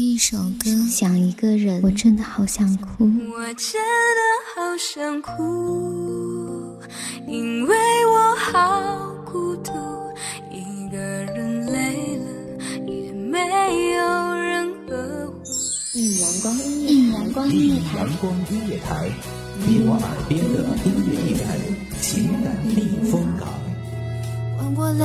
听一首歌，想一个人，我真的好想哭。我真的好想哭，因为我好孤独，一个人累了也没有人呵护。一阳光音乐，一阳光音乐台，阳光音乐台，你我耳边的音乐驿站，情感避风港。换我来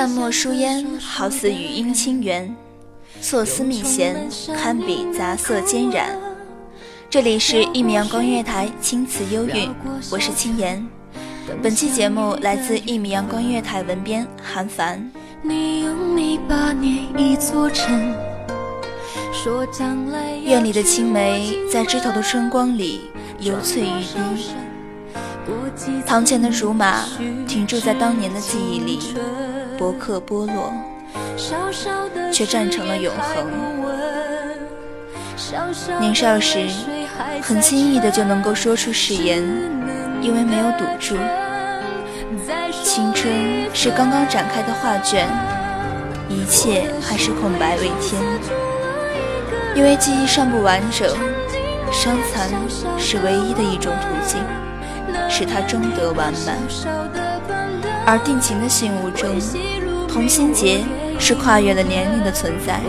淡墨疏烟，好似雨音清源；错丝密弦，堪比杂色兼染。这里是一米阳光音乐台，青瓷幽韵，我是青言。本期节目来自一米阳光音乐台文编韩凡。院里的青梅，在枝头的春光里犹翠欲滴。堂前的竹马，停驻在当年的记忆里，薄刻剥落，却站成了永恒。年少时，很轻易的就能够说出誓言，因为没有赌注。青春是刚刚展开的画卷，一切还是空白未填。因为记忆尚不完整，伤残是唯一的一种途径。使它终得完满，而定情的信物中，同心结是跨越了年龄的存在。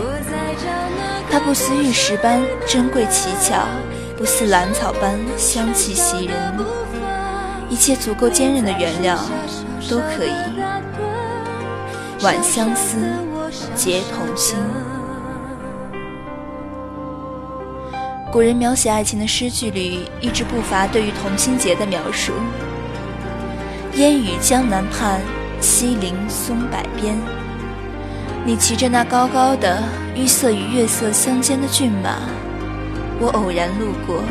它不似玉石般珍贵奇巧，不似兰草般香气袭人。一切足够坚韧的原料，都可以挽相思，结同心。古人描写爱情的诗句里，一直不乏对于同心结的描述。烟雨江南畔，西陵松柏边。你骑着那高高的、玉色与月色相间的骏马，我偶然路过，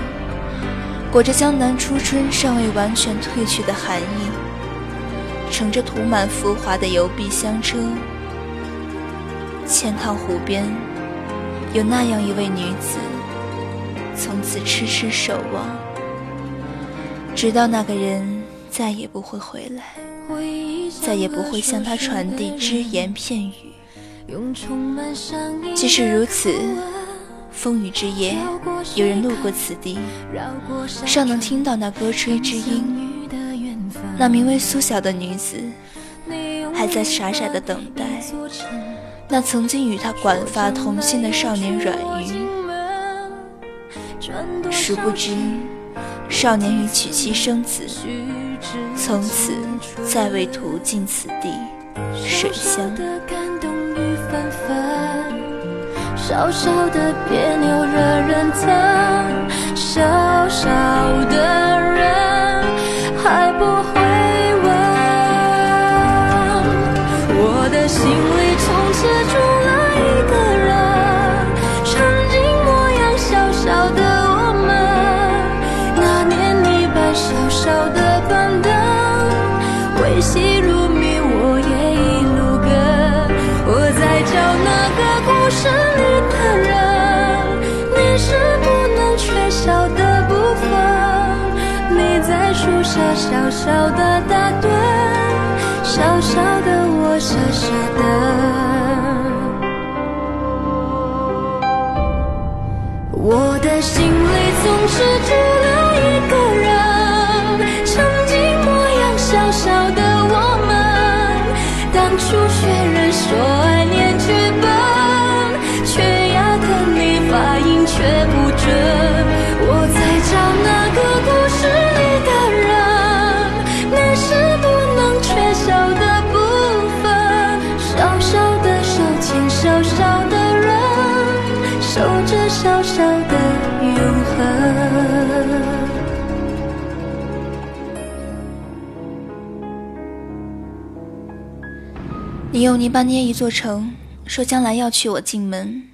裹着江南初春尚未完全褪去的寒意，乘着涂满浮华的油壁香车，钱塘湖边，有那样一位女子。从此痴痴守望，直到那个人再也不会回来，再也不会向他传递只言片语。即使如此，风雨之夜，有人路过此地，尚能听到那歌吹之音。那名为苏晓的女子，还在傻傻的等待那曾经与她管发同心的少年阮玉。殊不知，少年与娶妻生子，从此再未途经此地水乡。小小的别扭惹人疼，小小的人还不会问，我的心小小的打盹，小小的我傻傻的。我的心里总是你用泥巴捏一座城，说将来要娶我进门，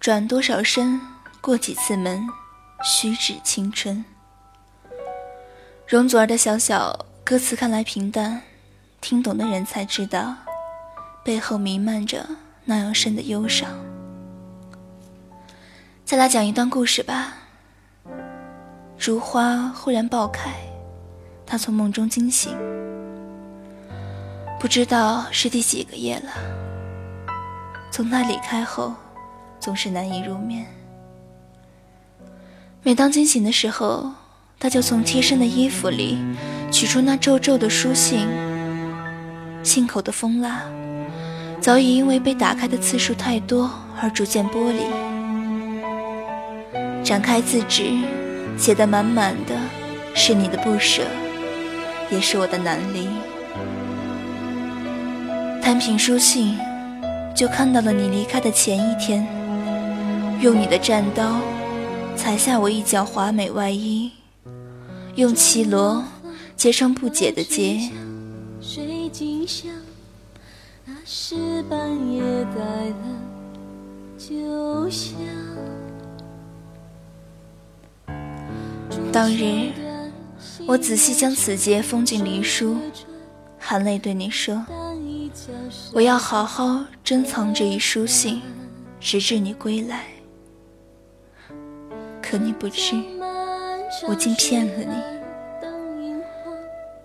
转多少身，过几次门，虚指青春。容祖儿的小小歌词看来平淡，听懂的人才知道，背后弥漫着那样深的忧伤。再来讲一段故事吧。如花忽然爆开，他从梦中惊醒。不知道是第几个夜了。从他离开后，总是难以入眠。每当惊醒的时候，他就从贴身的衣服里取出那皱皱的书信，信口的封蜡早已因为被打开的次数太多而逐渐剥离。展开字纸，写得满满的，是你的不舍，也是我的难离。摊平书信，就看到了你离开的前一天，用你的战刀裁下我一角华美外衣，用绮罗结成不解的结。当日，我仔细将此节封进离书，含泪对你说。我要好好珍藏这一书信，直至你归来。可你不知，我竟骗了你。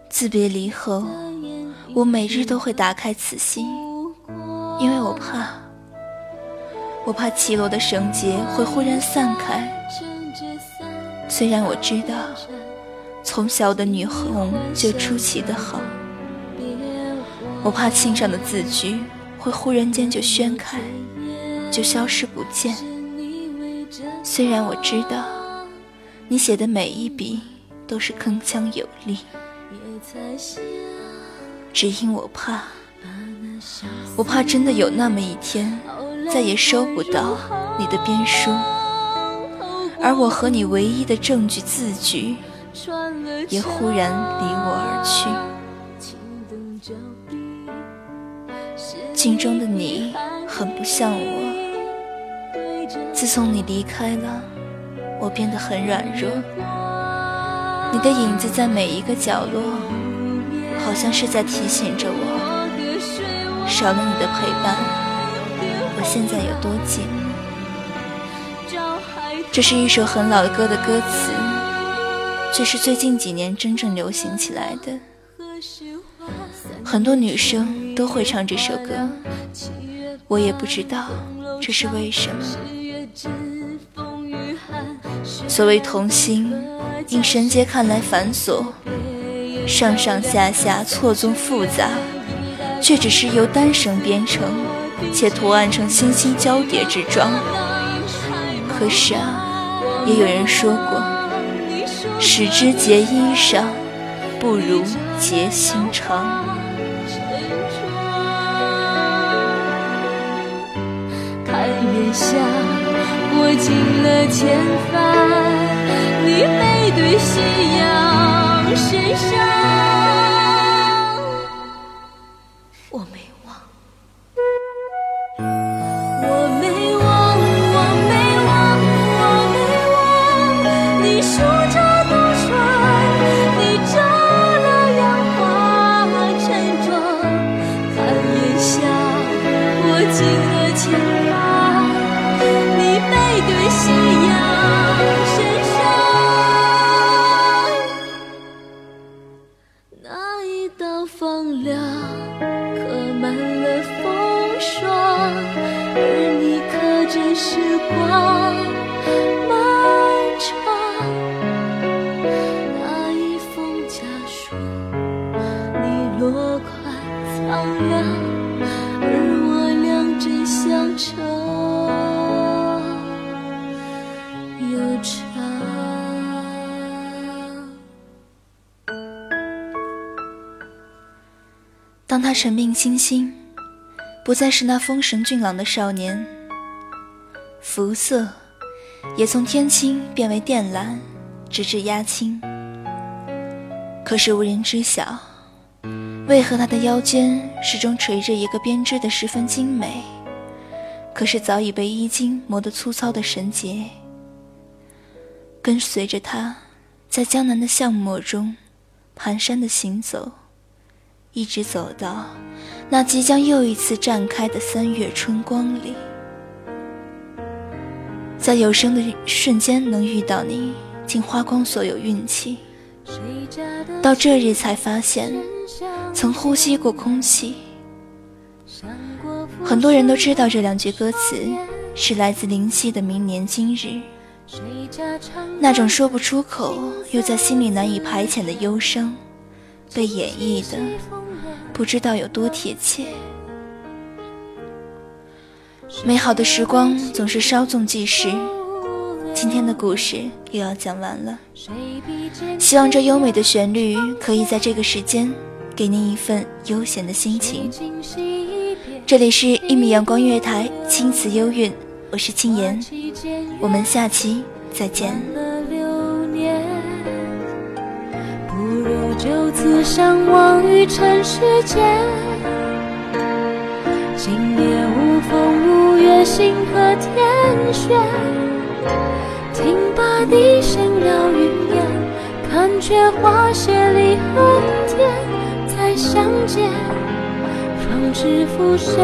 自别离后，我每日都会打开此信，因为我怕，我怕绮罗的绳结会忽然散开。虽然我知道，从小的女红就出奇的好。我怕信上的字句会忽然间就宣开，就消失不见。虽然我知道你写的每一笔都是铿锵有力，只因我怕，我怕真的有那么一天再也收不到你的编书，而我和你唯一的证据字句也忽然离我而去。镜中的你很不像我。自从你离开了，我变得很软弱。你的影子在每一个角落，好像是在提醒着我，少了你的陪伴，我现在有多寂寞。这是一首很老的歌的歌词，却是最近几年真正流行起来的。很多女生都会唱这首歌，我也不知道这是为什么。所谓童心，因绳结看来繁琐，上上下下错综复杂，却只是由单绳编成，且图案成星星交叠之状。可是啊，也有人说过，使之结衣裳，不如结心肠。下过尽了千帆，你背对夕阳身上，神命星星，不再是那风神俊朗的少年，肤色也从天青变为靛蓝，直至鸦青。可是无人知晓，为何他的腰间始终垂着一个编织的十分精美，可是早已被衣襟磨得粗糙的绳结？跟随着他，在江南的巷陌中，蹒跚的行走，一直走到那即将又一次绽开的三月春光里。在有生的瞬间能遇到你，竟花光所有运气。到这日才发现，曾呼吸过空气。很多人都知道这两句歌词是来自林夕的《明年今日》，那种说不出口又在心里难以排遣的忧伤，被演绎的不知道有多贴切。美好的时光总是稍纵即逝。今天的故事又要讲完了，希望这优美的旋律可以在这个时间给您一份悠闲的心情。这里是一米阳光音乐台，青瓷幽韵，我是青言，我们下期再见。就此相忘于尘世间，今夜无风无月，星河天悬。听罢笛声绕云烟，看却花谢离恨天。再相见，方知浮生